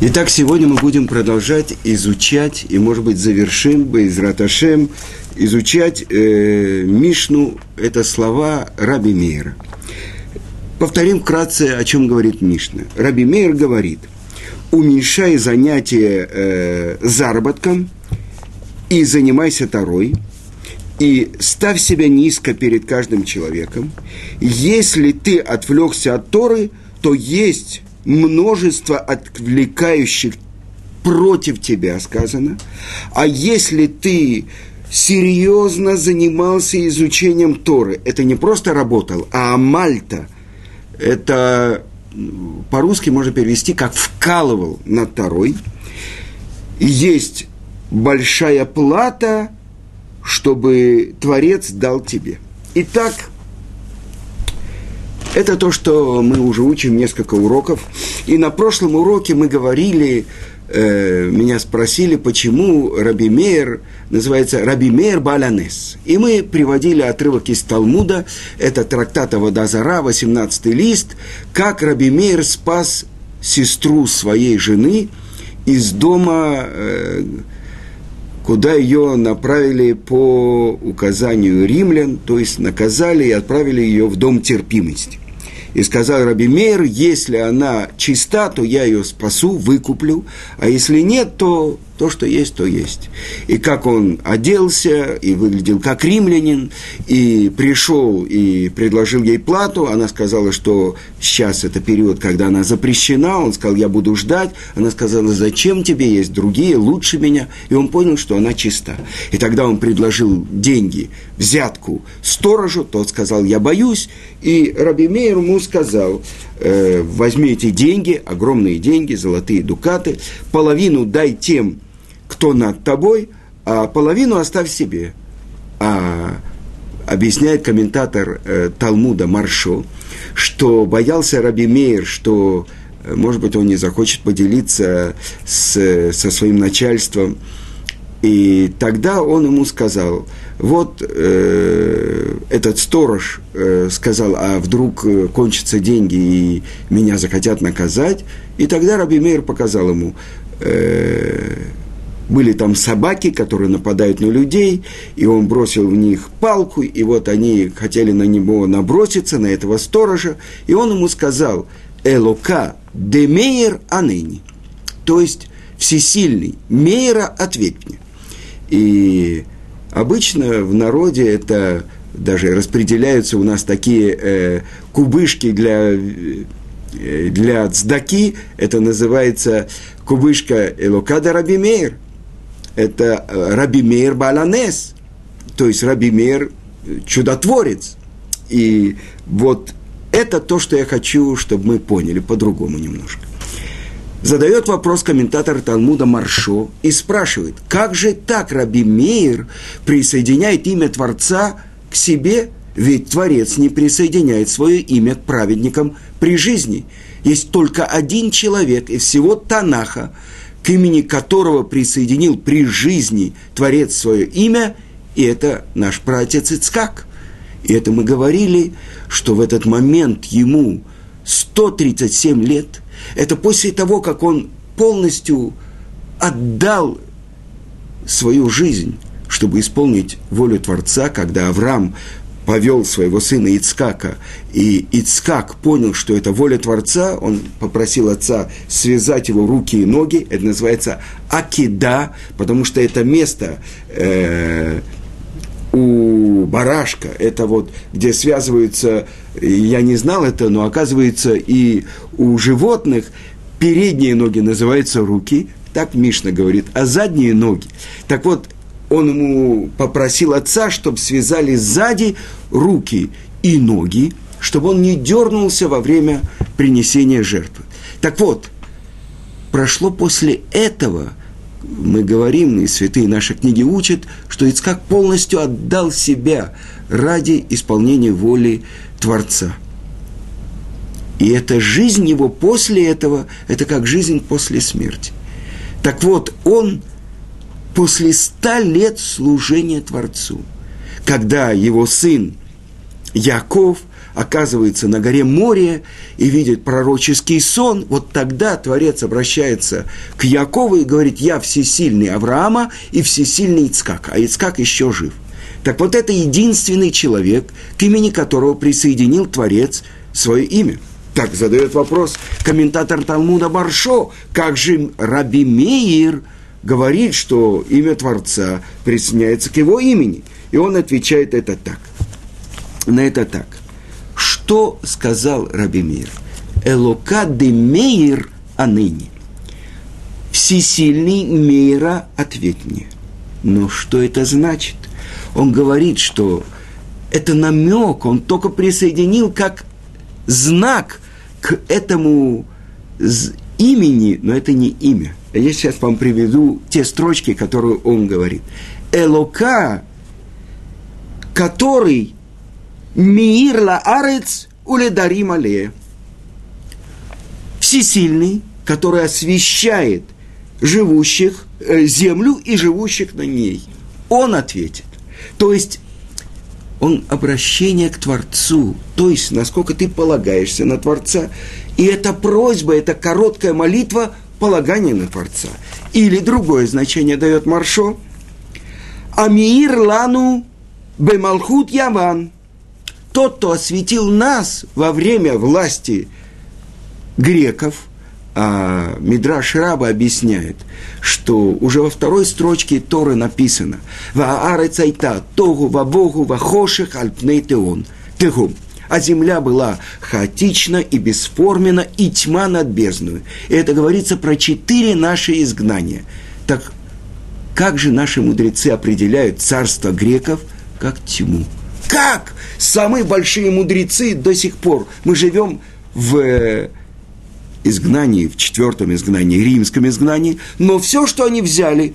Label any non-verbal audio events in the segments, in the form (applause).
Итак, сегодня мы будем продолжать изучать, и, может быть, завершим бы из Раташем, изучать э, Мишну, это слова Раби Мейра. Повторим вкратце, о чем говорит Мишна. Раби Мейр говорит, уменьшай занятие э, заработком и занимайся Тарой, и ставь себя низко перед каждым человеком. Если ты отвлекся от Торы, то есть множество отвлекающих против тебя сказано. А если ты серьезно занимался изучением Торы, это не просто работал, а Мальта, это по-русски можно перевести как вкалывал над Торой, есть большая плата, чтобы Творец дал тебе. Итак, это то, что мы уже учим несколько уроков. И на прошлом уроке мы говорили, э, меня спросили, почему Раби Мейер называется Раби Мейер Баланес. И мы приводили отрывок из Талмуда, это трактата Водозара, 18 лист, как Раби Мейер спас сестру своей жены из дома, э, куда ее направили по указанию римлян, то есть наказали и отправили ее в дом терпимости. И сказал Раби Мейр, если она чиста, то я ее спасу, выкуплю, а если нет, то то, что есть, то есть. И как он оделся, и выглядел как римлянин, и пришел и предложил ей плату, она сказала, что сейчас это период, когда она запрещена, он сказал, я буду ждать, она сказала, зачем тебе, есть другие, лучше меня, и он понял, что она чиста. И тогда он предложил деньги, взятку сторожу, тот сказал, я боюсь, и Раби Мейер ему сказал, э, возьми деньги, огромные деньги, золотые дукаты, половину дай тем, кто над тобой, а половину оставь себе. А объясняет комментатор э, Талмуда Маршо, что боялся Раби Мейер, что, э, может быть, он не захочет поделиться с, со своим начальством. И тогда он ему сказал, вот э, этот сторож э, сказал, а вдруг э, кончатся деньги и меня захотят наказать. И тогда Раби Мейер показал ему, э, были там собаки, которые нападают на людей, и он бросил в них палку, и вот они хотели на него наброситься, на этого сторожа, и он ему сказал, «Элока демейер аныни», то есть «всесильный, мейра, ответь мне». И обычно в народе это даже распределяются у нас такие э, кубышки для, э, для цдаки, это называется кубышка Элокада Рабимейр – это э, Раби Мейр Баланес, то есть Раби Мейр э, чудотворец. И вот это то, что я хочу, чтобы мы поняли по-другому немножко. Задает вопрос комментатор Талмуда Маршо и спрашивает, как же так Раби Мейр присоединяет имя Творца к себе, ведь Творец не присоединяет свое имя к праведникам при жизни. Есть только один человек из всего Танаха, к имени которого присоединил при жизни Творец свое имя, и это наш праотец Ицкак. И это мы говорили, что в этот момент ему 137 лет. Это после того, как он полностью отдал свою жизнь, чтобы исполнить волю Творца, когда Авраам повел своего сына Ицкака, и Ицкак понял, что это воля Творца, он попросил отца связать его руки и ноги, это называется Акида, потому что это место э, у барашка, это вот, где связываются, я не знал это, но оказывается и у животных передние ноги называются руки, так Мишна говорит, а задние ноги. Так вот, он ему попросил отца, чтобы связали сзади руки и ноги, чтобы он не дернулся во время принесения жертвы. Так вот, прошло после этого, мы говорим, и святые наши книги учат, что Ицкак полностью отдал себя ради исполнения воли Творца. И эта жизнь его после этого, это как жизнь после смерти. Так вот, он после ста лет служения Творцу, когда его сын Яков оказывается на горе море и видит пророческий сон, вот тогда Творец обращается к Якову и говорит, я всесильный Авраама и всесильный Ицкак, а Ицкак еще жив. Так вот это единственный человек, к имени которого присоединил Творец свое имя. Так задает вопрос комментатор Талмуда Баршо, как же Раби Меир говорит, что имя Творца присоединяется к его имени. И он отвечает это так. На это так. Что сказал Раби Меир? Элока де Меир аныне. Всесильный Мейра ответь мне. Но что это значит? Он говорит, что это намек, он только присоединил как знак к этому имени, но это не имя. Я сейчас вам приведу те строчки, которые он говорит. Элока, который мир ла арец уледарим аллея. Всесильный, который освещает живущих, э, землю и живущих на ней. Он ответит. То есть он обращение к Творцу, то есть насколько ты полагаешься на Творца. И эта просьба, эта короткая молитва полагание на Творца. Или другое значение дает Маршо. Амир лану бемалхут яван. Тот, кто осветил нас во время власти греков – а Мидраш Раба объясняет, что уже во второй строчке Торы написано «Ваарецайта тогу вабогу вахоших альпней теон» Тегум. А земля была хаотична и бесформена, и тьма над бездную. И это говорится про четыре наши изгнания. Так как же наши мудрецы определяют царство греков как тьму? Как? Самые большие мудрецы до сих пор. Мы живем в изгнании, в четвертом изгнании, римском изгнании, но все, что они взяли,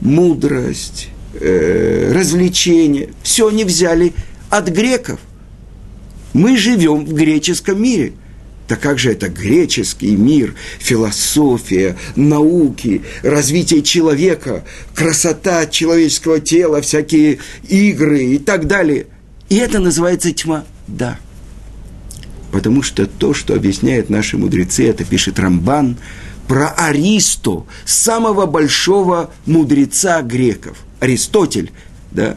мудрость, э, развлечение, все они взяли от греков. Мы живем в греческом мире. Так как же это греческий мир, философия, науки, развитие человека, красота человеческого тела, всякие игры и так далее. И это называется тьма. Да. Потому что то, что объясняют наши мудрецы, это пишет Рамбан, про Аристо, самого большого мудреца греков, Аристотель, да,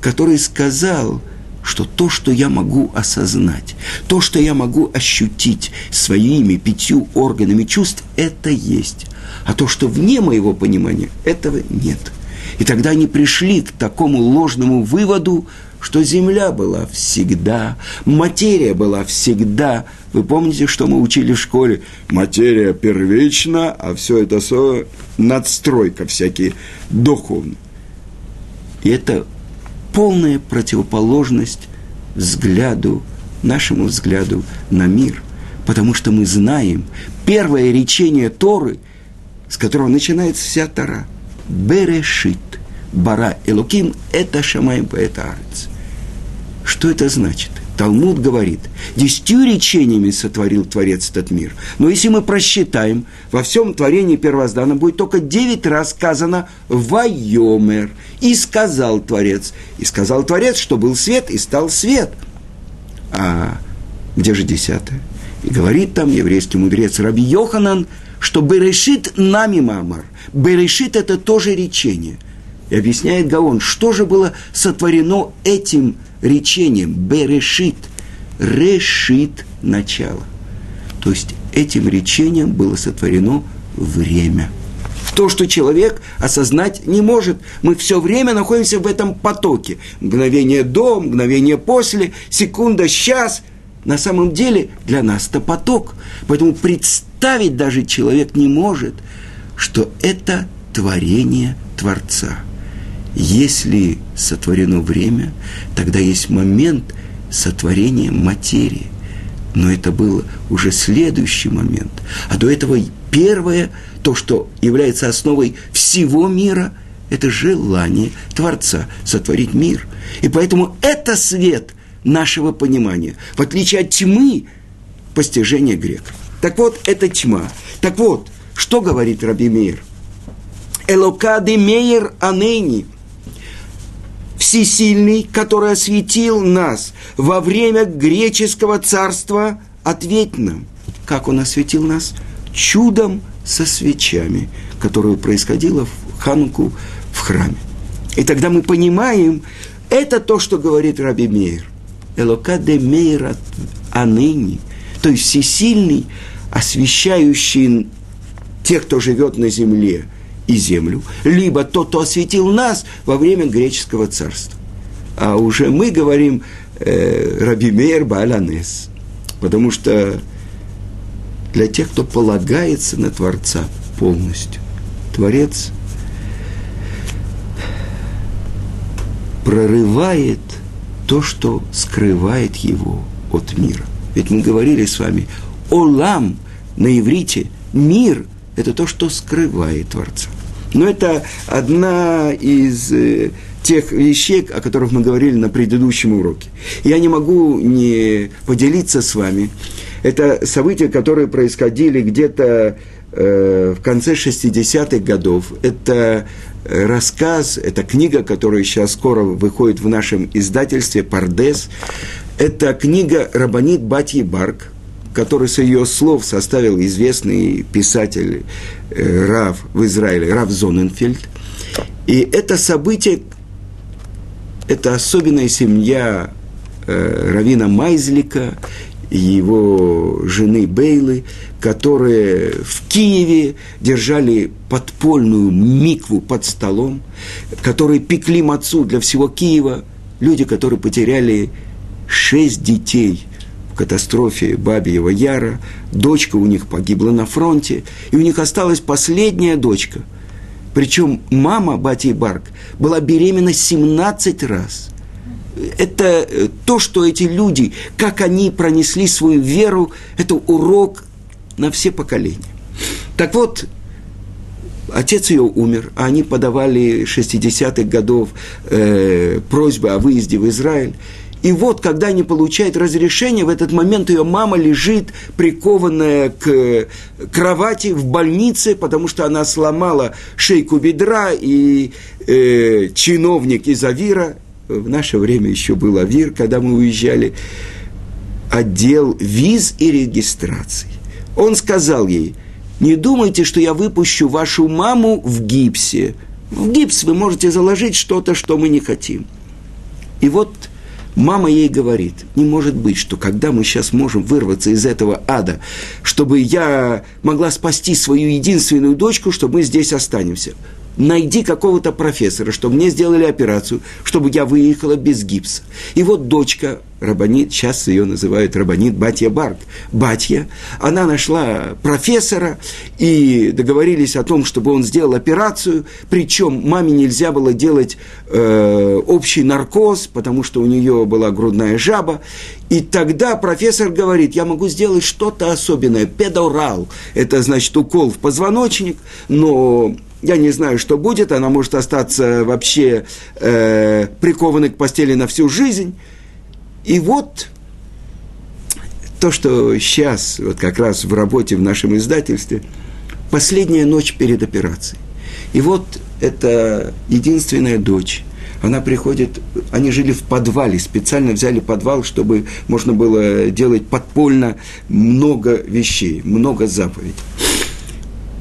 который сказал, что то, что я могу осознать, то, что я могу ощутить своими пятью органами чувств, это есть. А то, что вне моего понимания, этого нет. И тогда они пришли к такому ложному выводу, что Земля была всегда, материя была всегда. Вы помните, что мы учили в школе? Материя первична, а все это со надстройка всякие духовные. И это полная противоположность взгляду, нашему взгляду на мир. Потому что мы знаем, первое речение Торы, с которого начинается вся Тора, Берешит, Бара Элуким, это Шамай Баэтарец. Что это значит? Талмуд говорит, десятью речениями сотворил Творец этот мир. Но если мы просчитаем, во всем творении первозданном будет только девять раз сказано «Вайомер». И сказал Творец. И сказал Творец, что был свет, и стал свет. А где же десятое? И говорит там еврейский мудрец Раби Йоханан, что Берешит нами мамар. Берешит – это тоже речение. И объясняет Гаон, что же было сотворено этим «берешит», «решит» – начало. То есть этим речением было сотворено время. То, что человек осознать не может. Мы все время находимся в этом потоке. Мгновение до, мгновение после, секунда, час. На самом деле для нас это поток. Поэтому представить даже человек не может, что это творение Творца – если сотворено время, тогда есть момент сотворения материи. Но это был уже следующий момент. А до этого первое, то, что является основой всего мира, это желание Творца сотворить мир. И поэтому это свет нашего понимания, в отличие от тьмы постижения греков. Так вот, это тьма. Так вот, что говорит Раби Мейр? Элокады Мейер Анейни – всесильный, который осветил нас во время греческого царства, ответь нам, как он осветил нас? Чудом со свечами, которое происходило в Хануку в храме. И тогда мы понимаем, это то, что говорит Раби Мейер. Элока де Мейр аныни, то есть всесильный, освещающий тех, кто живет на земле и землю, либо тот, кто осветил нас во время греческого царства. А уже мы говорим э, Раби Мейер Бааланес, потому что для тех, кто полагается на Творца полностью, Творец прорывает то, что скрывает его от мира. Ведь мы говорили с вами, Олам на иврите, мир – это то, что скрывает Творца. Но это одна из э, тех вещей, о которых мы говорили на предыдущем уроке. Я не могу не поделиться с вами. Это события, которые происходили где-то э, в конце 60-х годов. Это э, рассказ, это книга, которая сейчас скоро выходит в нашем издательстве «Пардес». Это книга Рабанит Батьи Барк, который с ее слов составил известный писатель э, Рав в Израиле, Рав Зоненфельд. И это событие, это особенная семья э, Равина Майзлика и его жены Бейлы, которые в Киеве держали подпольную микву под столом, которые пекли мацу для всего Киева, люди, которые потеряли шесть детей катастрофе Бабиева Яра, дочка у них погибла на фронте, и у них осталась последняя дочка. Причем мама Бати Барк была беременна 17 раз. Это э, то, что эти люди, как они пронесли свою веру, это урок на все поколения. Так вот, отец ее умер, а они подавали 60-х годов э, просьбы о выезде в Израиль. И вот, когда они получают разрешение, в этот момент ее мама лежит прикованная к кровати в больнице, потому что она сломала шейку бедра, и э, чиновник из Авира, в наше время еще был Авир, когда мы уезжали, отдел виз и регистрации. Он сказал ей, не думайте, что я выпущу вашу маму в гипсе. В гипс вы можете заложить что-то, что мы не хотим. И вот Мама ей говорит, не может быть, что когда мы сейчас можем вырваться из этого ада, чтобы я могла спасти свою единственную дочку, чтобы мы здесь останемся найди какого-то профессора, чтобы мне сделали операцию, чтобы я выехала без гипса. И вот дочка, Рабанит, сейчас ее называют Рабанит Батья Барк, Батья, она нашла профессора и договорились о том, чтобы он сделал операцию, причем маме нельзя было делать э, общий наркоз, потому что у нее была грудная жаба, и тогда профессор говорит, я могу сделать что-то особенное, педорал, это значит укол в позвоночник, но я не знаю, что будет, она может остаться вообще э, прикованной к постели на всю жизнь. И вот то, что сейчас, вот как раз в работе в нашем издательстве, последняя ночь перед операцией. И вот это единственная дочь. Она приходит, они жили в подвале, специально взяли подвал, чтобы можно было делать подпольно много вещей, много заповедей.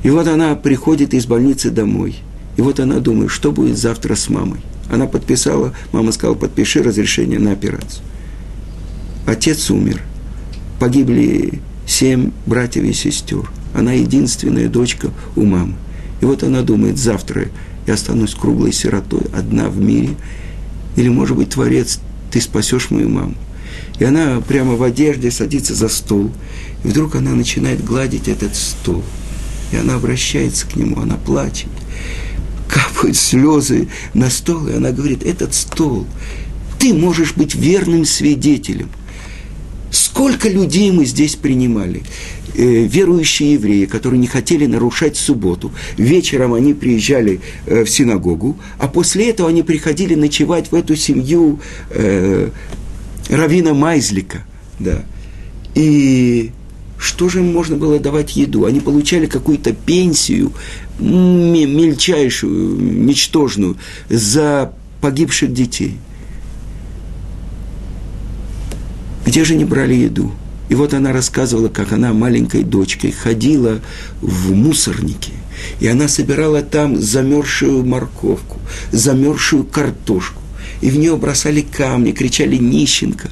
И вот она приходит из больницы домой. И вот она думает, что будет завтра с мамой. Она подписала, мама сказала, подпиши разрешение на операцию. Отец умер. Погибли семь братьев и сестер. Она единственная дочка у мамы. И вот она думает, завтра я останусь круглой сиротой, одна в мире. Или, может быть, Творец, ты спасешь мою маму. И она прямо в одежде садится за стол. И вдруг она начинает гладить этот стол – и она обращается к нему, она плачет, капают слезы на стол, и она говорит, этот стол, ты можешь быть верным свидетелем. Сколько людей мы здесь принимали? Э, верующие евреи, которые не хотели нарушать субботу. Вечером они приезжали э, в синагогу, а после этого они приходили ночевать в эту семью э, Равина Майзлика. Да. И что же им можно было давать еду? Они получали какую-то пенсию, мельчайшую, ничтожную, за погибших детей. Где же не брали еду? И вот она рассказывала, как она маленькой дочкой ходила в мусорники, и она собирала там замерзшую морковку, замерзшую картошку, и в нее бросали камни, кричали «нищенка»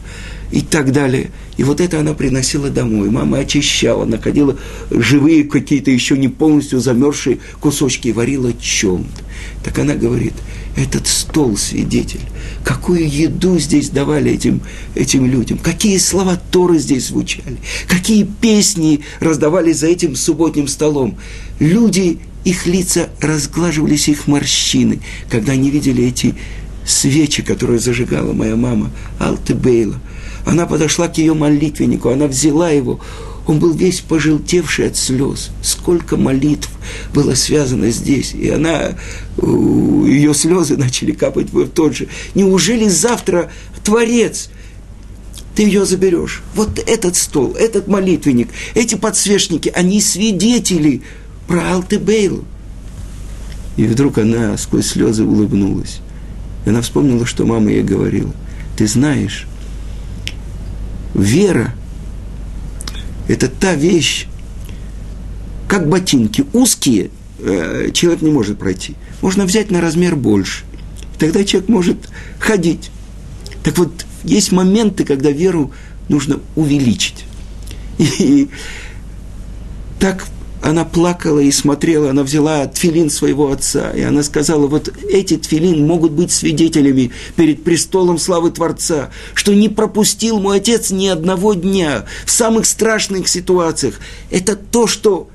и так далее. И вот это она приносила домой. Мама очищала, находила живые какие-то еще не полностью замерзшие кусочки и варила чем-то. Так она говорит – этот стол свидетель. Какую еду здесь давали этим, этим людям, какие слова Торы здесь звучали, какие песни раздавались за этим субботним столом. Люди, их лица разглаживались, их морщины, когда они видели эти свечи, которые зажигала моя мама, Алте Бейла. Она подошла к ее молитвеннику, она взяла его, он был весь пожелтевший от слез. Сколько молитв было связано здесь. И она, ее слезы начали капать в тот же. Неужели завтра Творец, ты ее заберешь? Вот этот стол, этот молитвенник, эти подсвечники, они свидетели про Алтебейлу. И вдруг она сквозь слезы улыбнулась. Она вспомнила, что мама ей говорила. Ты знаешь, вера – это та вещь, как ботинки, узкие, э, человек не может пройти. Можно взять на размер больше. Тогда человек может ходить. Так вот, есть моменты, когда веру нужно увеличить. И так она плакала и смотрела, она взяла тфилин своего отца, и она сказала, вот эти тфилин могут быть свидетелями перед престолом славы Творца, что не пропустил мой отец ни одного дня в самых страшных ситуациях. Это то, что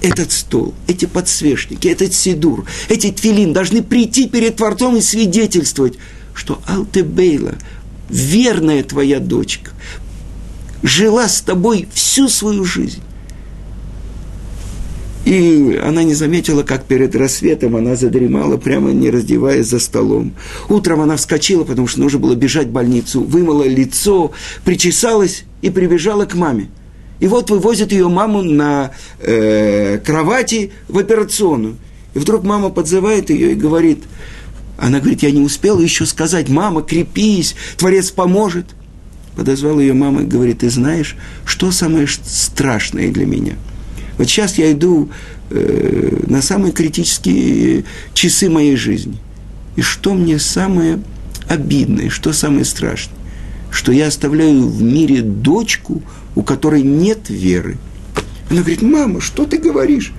этот стол, эти подсвечники, этот сидур, эти тфилин должны прийти перед Творцом и свидетельствовать, что Алтебейла, верная твоя дочка, жила с тобой всю свою жизнь. И она не заметила, как перед рассветом она задремала, прямо не раздеваясь за столом. Утром она вскочила, потому что нужно было бежать в больницу, вымыла лицо, причесалась и прибежала к маме. И вот вывозят ее маму на э, кровати в операционную. И вдруг мама подзывает ее и говорит, она говорит, я не успела еще сказать, мама, крепись, Творец поможет. Подозвал ее мама и говорит, ты знаешь, что самое страшное для меня – вот сейчас я иду э, на самые критические часы моей жизни. И что мне самое обидное, что самое страшное? Что я оставляю в мире дочку, у которой нет веры. Она говорит, мама, что ты говоришь?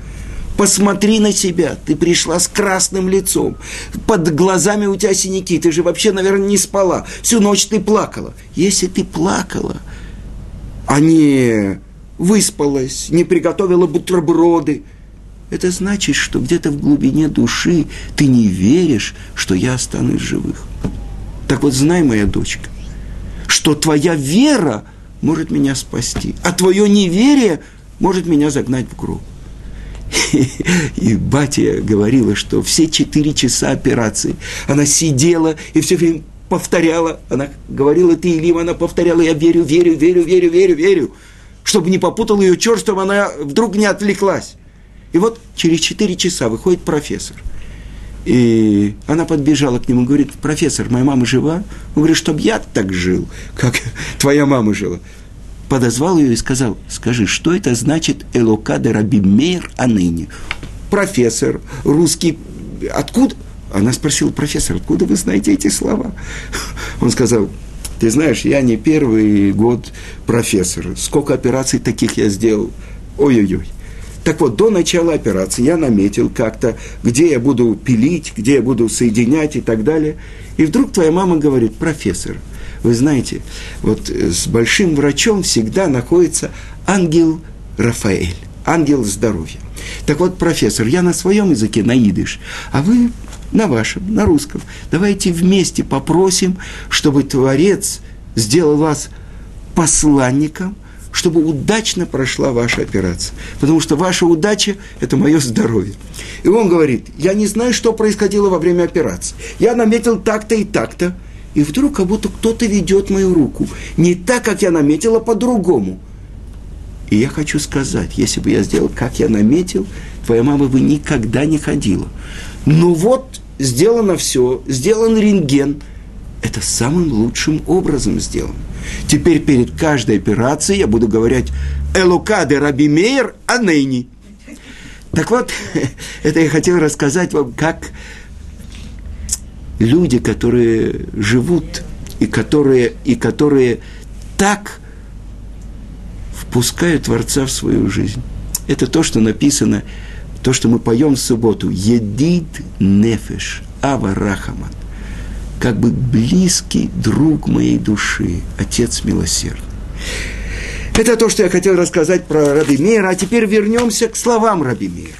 Посмотри на себя, ты пришла с красным лицом, под глазами у тебя синяки, ты же вообще, наверное, не спала, всю ночь ты плакала. Если ты плакала, а не выспалась, не приготовила бутерброды. Это значит, что где-то в глубине души ты не веришь, что я останусь живых. Так вот, знай, моя дочка, что твоя вера может меня спасти, а твое неверие может меня загнать в гроб. (laughs) И, батя говорила, что все четыре часа операции она сидела и все время повторяла, она говорила ты или она повторяла, я верю, верю, верю, верю, верю, верю чтобы не попутал ее черт, чтобы она вдруг не отвлеклась. И вот через четыре часа выходит профессор. И она подбежала к нему и говорит, профессор, моя мама жива? Он говорит, чтобы я так жил, как (laughs) твоя мама жила. Подозвал ее и сказал, скажи, что это значит Элокада Раби Мейр Аныни? Профессор, русский, откуда? Она спросила, профессор, откуда вы знаете эти слова? Он сказал, ты знаешь, я не первый год профессор. Сколько операций таких я сделал? Ой-ой-ой. Так вот, до начала операции я наметил как-то, где я буду пилить, где я буду соединять и так далее. И вдруг твоя мама говорит, профессор, вы знаете, вот с большим врачом всегда находится ангел Рафаэль, ангел здоровья. Так вот, профессор, я на своем языке, на идыш, а вы на вашем, на русском. Давайте вместе попросим, чтобы Творец сделал вас посланником, чтобы удачно прошла ваша операция. Потому что ваша удача – это мое здоровье. И он говорит, я не знаю, что происходило во время операции. Я наметил так-то и так-то. И вдруг как будто кто-то ведет мою руку. Не так, как я наметил, а по-другому. И я хочу сказать, если бы я сделал, как я наметил, твоя мама бы никогда не ходила. Ну вот, сделано все, сделан рентген. Это самым лучшим образом сделано. Теперь перед каждой операцией я буду говорить «Элукаде Раби Мейер Анейни». Так вот, (laughs) это я хотел рассказать вам, как люди, которые живут и которые, и которые так впускают Творца в свою жизнь. Это то, что написано, то, что мы поем в субботу. Едид нефеш, ава рахаман. Как бы близкий друг моей души, Отец милосердный. Это то, что я хотел рассказать про Раби Мейра. А теперь вернемся к словам Раби Мейра.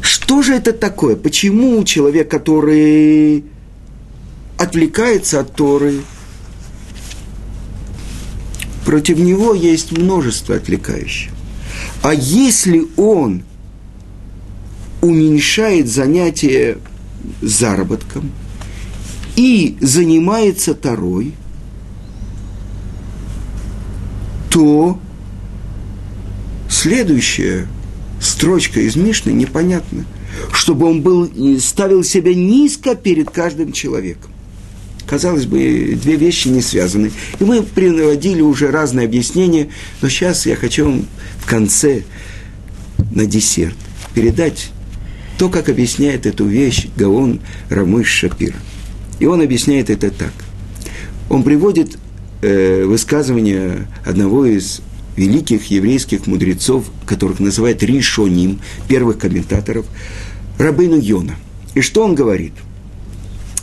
Что же это такое? Почему человек, который отвлекается от Торы, против него есть множество отвлекающих. А если он уменьшает занятие заработком и занимается Торой, то следующая строчка из Мишны непонятна, чтобы он был, ставил себя низко перед каждым человеком. Казалось бы, две вещи не связаны. И мы приводили уже разные объяснения, но сейчас я хочу вам в конце на десерт передать то, как объясняет эту вещь Гаон Рамыш Шапир. И он объясняет это так. Он приводит э, высказывание одного из великих еврейских мудрецов, которых называют Ришоним, первых комментаторов, Рабыну Йона. И что он говорит –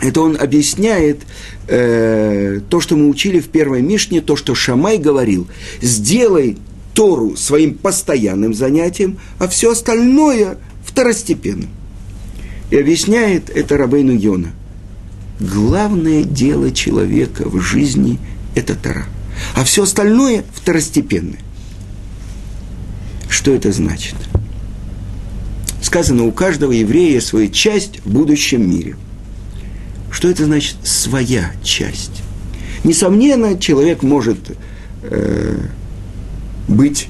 это он объясняет э, то, что мы учили в первой Мишне, то, что Шамай говорил, сделай Тору своим постоянным занятием, а все остальное второстепенным. И объясняет это Рабейну Йона. Главное дело человека в жизни – это Тора, а все остальное второстепенное. Что это значит? Сказано, у каждого еврея своя часть в будущем мире – что это значит своя часть? Несомненно, человек может э, быть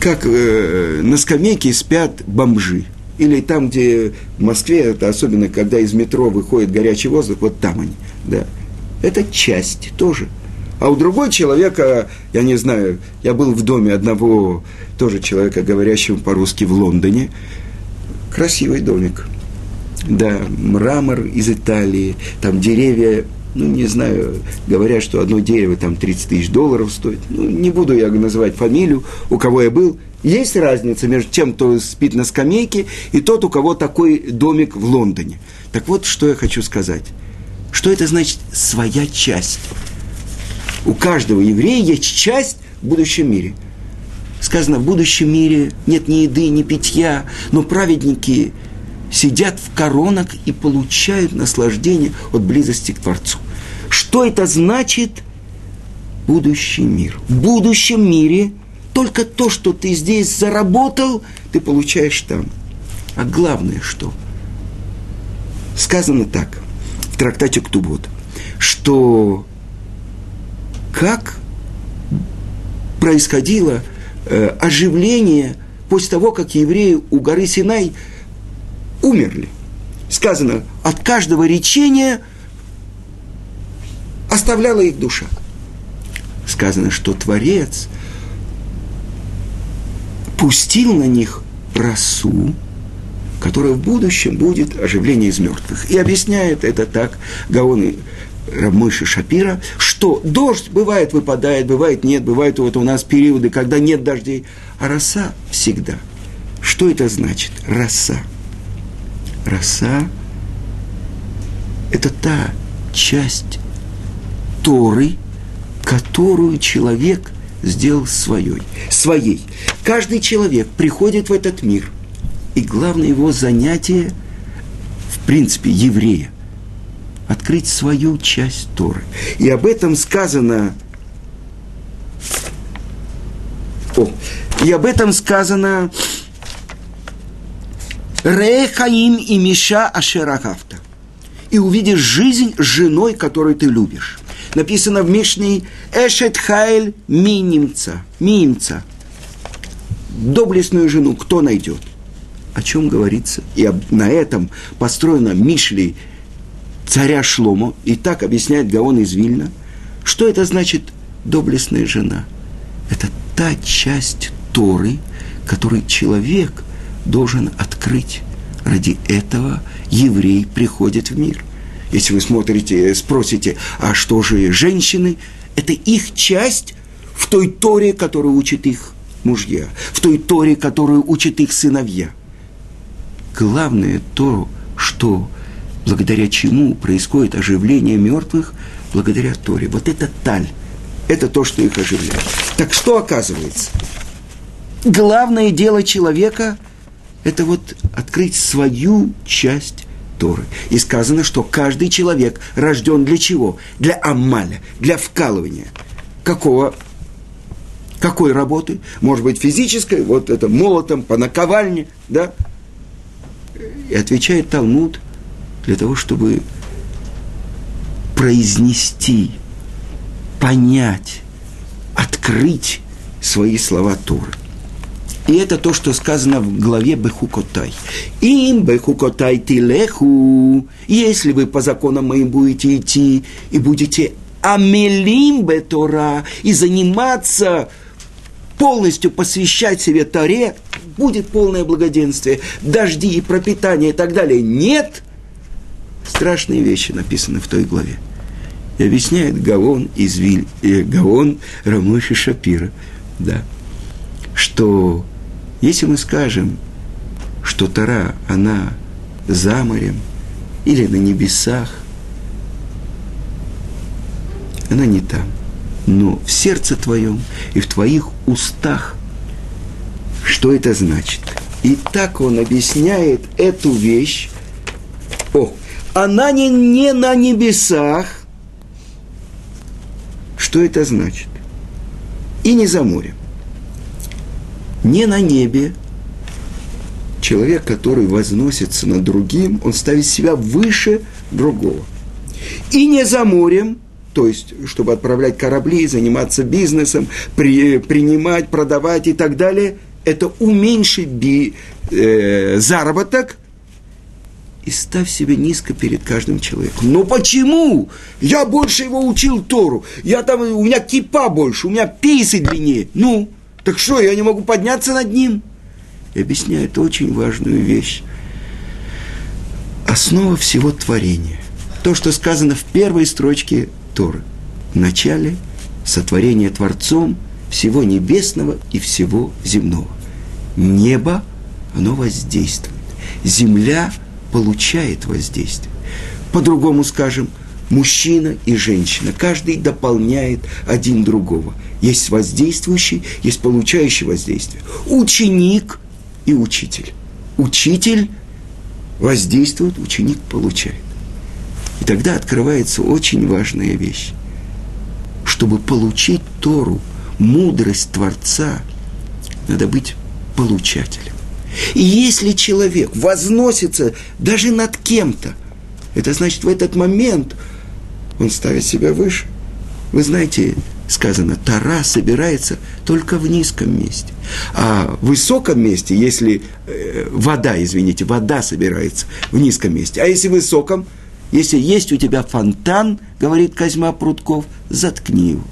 как э, на скамейке спят бомжи. Или там, где в Москве, это особенно когда из метро выходит горячий воздух, вот там они. Да. Это часть тоже. А у другого человека, я не знаю, я был в доме одного тоже человека, говорящего по-русски в Лондоне. Красивый домик – да, мрамор из Италии, там деревья, ну, не знаю, говорят, что одно дерево там 30 тысяч долларов стоит. Ну, не буду я называть фамилию, у кого я был. Есть разница между тем, кто спит на скамейке, и тот, у кого такой домик в Лондоне. Так вот, что я хочу сказать. Что это значит своя часть? У каждого еврея есть часть в будущем мире. Сказано, в будущем мире нет ни еды, ни питья, но праведники сидят в коронах и получают наслаждение от близости к Творцу. Что это значит? Будущий мир. В будущем мире только то, что ты здесь заработал, ты получаешь там. А главное что? Сказано так, в трактате Ктубот, что как происходило э, оживление после того, как евреи у горы Синай – умерли. Сказано, от каждого речения оставляла их душа. Сказано, что Творец пустил на них росу, которая в будущем будет оживление из мертвых. И объясняет это так Гаон Рамыши Шапира, что дождь бывает выпадает, бывает нет, бывают вот у нас периоды, когда нет дождей, а роса всегда. Что это значит? Роса – роса – это та часть Торы, которую человек сделал своей. своей. Каждый человек приходит в этот мир, и главное его занятие, в принципе, еврея, открыть свою часть Торы. И об этом сказано о, и об этом сказано Рехаим и Миша Ашерагавта. И увидишь жизнь с женой, которую ты любишь. Написано в Мишне Эшет Хайль Минимца. Минимца. Доблестную жену кто найдет? о чем говорится, и на этом построена Мишли царя Шломо, и так объясняет Гаон из Вильна, что это значит доблестная жена. Это та часть Торы, которую человек должен открыть. Ради этого еврей приходит в мир. Если вы смотрите, спросите, а что же женщины? Это их часть в той Торе, которую учат их мужья, в той Торе, которую учат их сыновья. Главное то, что благодаря чему происходит оживление мертвых, благодаря Торе. Вот это таль, это то, что их оживляет. Так что оказывается? Главное дело человека – это вот открыть свою часть Торы. И сказано, что каждый человек рожден для чего? Для амаля, для вкалывания. Какого? Какой работы? Может быть, физической, вот это молотом, по наковальне, да? И отвечает Талмуд для того, чтобы произнести, понять, открыть свои слова Торы. И это то, что сказано в главе Бехукотай. Им Бехукотай тилеху, если вы по законам моим будете идти и будете амелим бетора и заниматься полностью посвящать себе Торе, будет полное благоденствие, дожди и пропитание и так далее. Нет, страшные вещи написаны в той главе. И объясняет Гаон из Виль, э, Гаон Рамыши Шапира, да, что если мы скажем, что Тара, она за морем или на небесах, она не там. Но в сердце твоем и в твоих устах, что это значит? И так он объясняет эту вещь. О, она не, не на небесах. Что это значит? И не за морем не на небе. Человек, который возносится над другим, он ставит себя выше другого. И не за морем, то есть, чтобы отправлять корабли, заниматься бизнесом, при, принимать, продавать и так далее, это уменьшить би, э, заработок и ставь себя низко перед каждым человеком. Но почему? Я больше его учил Тору. Я там, у меня кипа больше, у меня пейсы длиннее. Ну, так что, я не могу подняться над ним? И объясняет очень важную вещь. Основа всего творения. То, что сказано в первой строчке Торы. В начале сотворение Творцом всего небесного и всего земного. Небо, оно воздействует. Земля получает воздействие. По-другому скажем, мужчина и женщина. Каждый дополняет один другого – есть воздействующий, есть получающий воздействие. Ученик и учитель. Учитель воздействует, ученик получает. И тогда открывается очень важная вещь. Чтобы получить Тору, мудрость Творца, надо быть получателем. И если человек возносится даже над кем-то, это значит в этот момент он ставит себя выше. Вы знаете, сказано, Тара собирается только в низком месте. А в высоком месте, если э, вода, извините, вода собирается в низком месте. А если в высоком, если есть у тебя фонтан, говорит Козьма Прутков, заткни его.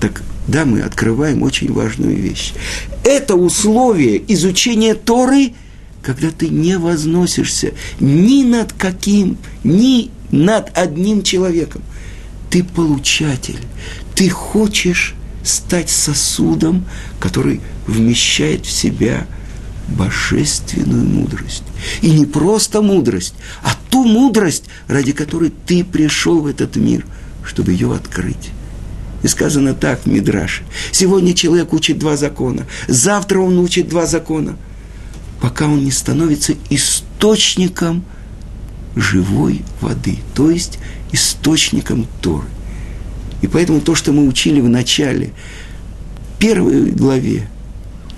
Так да, мы открываем очень важную вещь. Это условие изучения Торы, когда ты не возносишься ни над каким, ни над одним человеком. Ты получатель, ты хочешь стать сосудом, который вмещает в себя божественную мудрость. И не просто мудрость, а ту мудрость, ради которой ты пришел в этот мир, чтобы ее открыть. И сказано так в Мидраше. Сегодня человек учит два закона, завтра он учит два закона, пока он не становится источником живой воды, то есть источником Торы. И поэтому то, что мы учили в начале, первой главе,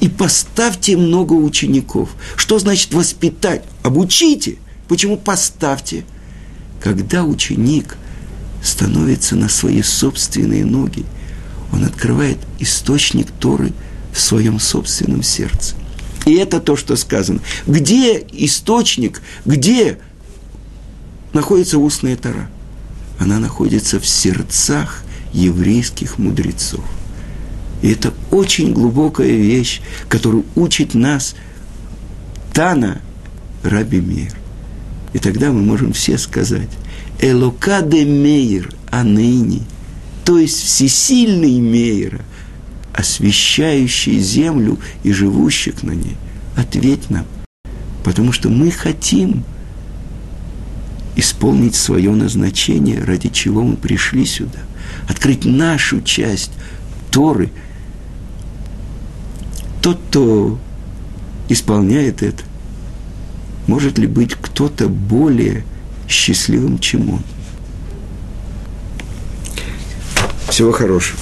и поставьте много учеников. Что значит воспитать? Обучите. Почему поставьте? Когда ученик становится на свои собственные ноги, он открывает источник Торы в своем собственном сердце. И это то, что сказано. Где источник, где находится устная Тара? Она находится в сердцах еврейских мудрецов. И это очень глубокая вещь, которую учит нас Тана Раби Мир. И тогда мы можем все сказать, Элока де Мейр, а ныне, то есть всесильный Мейра, освещающий землю и живущих на ней. Ответь нам, потому что мы хотим исполнить свое назначение, ради чего мы пришли сюда, открыть нашу часть Торы. Тот, кто исполняет это, может ли быть кто-то более счастливым, чем он? Всего хорошего.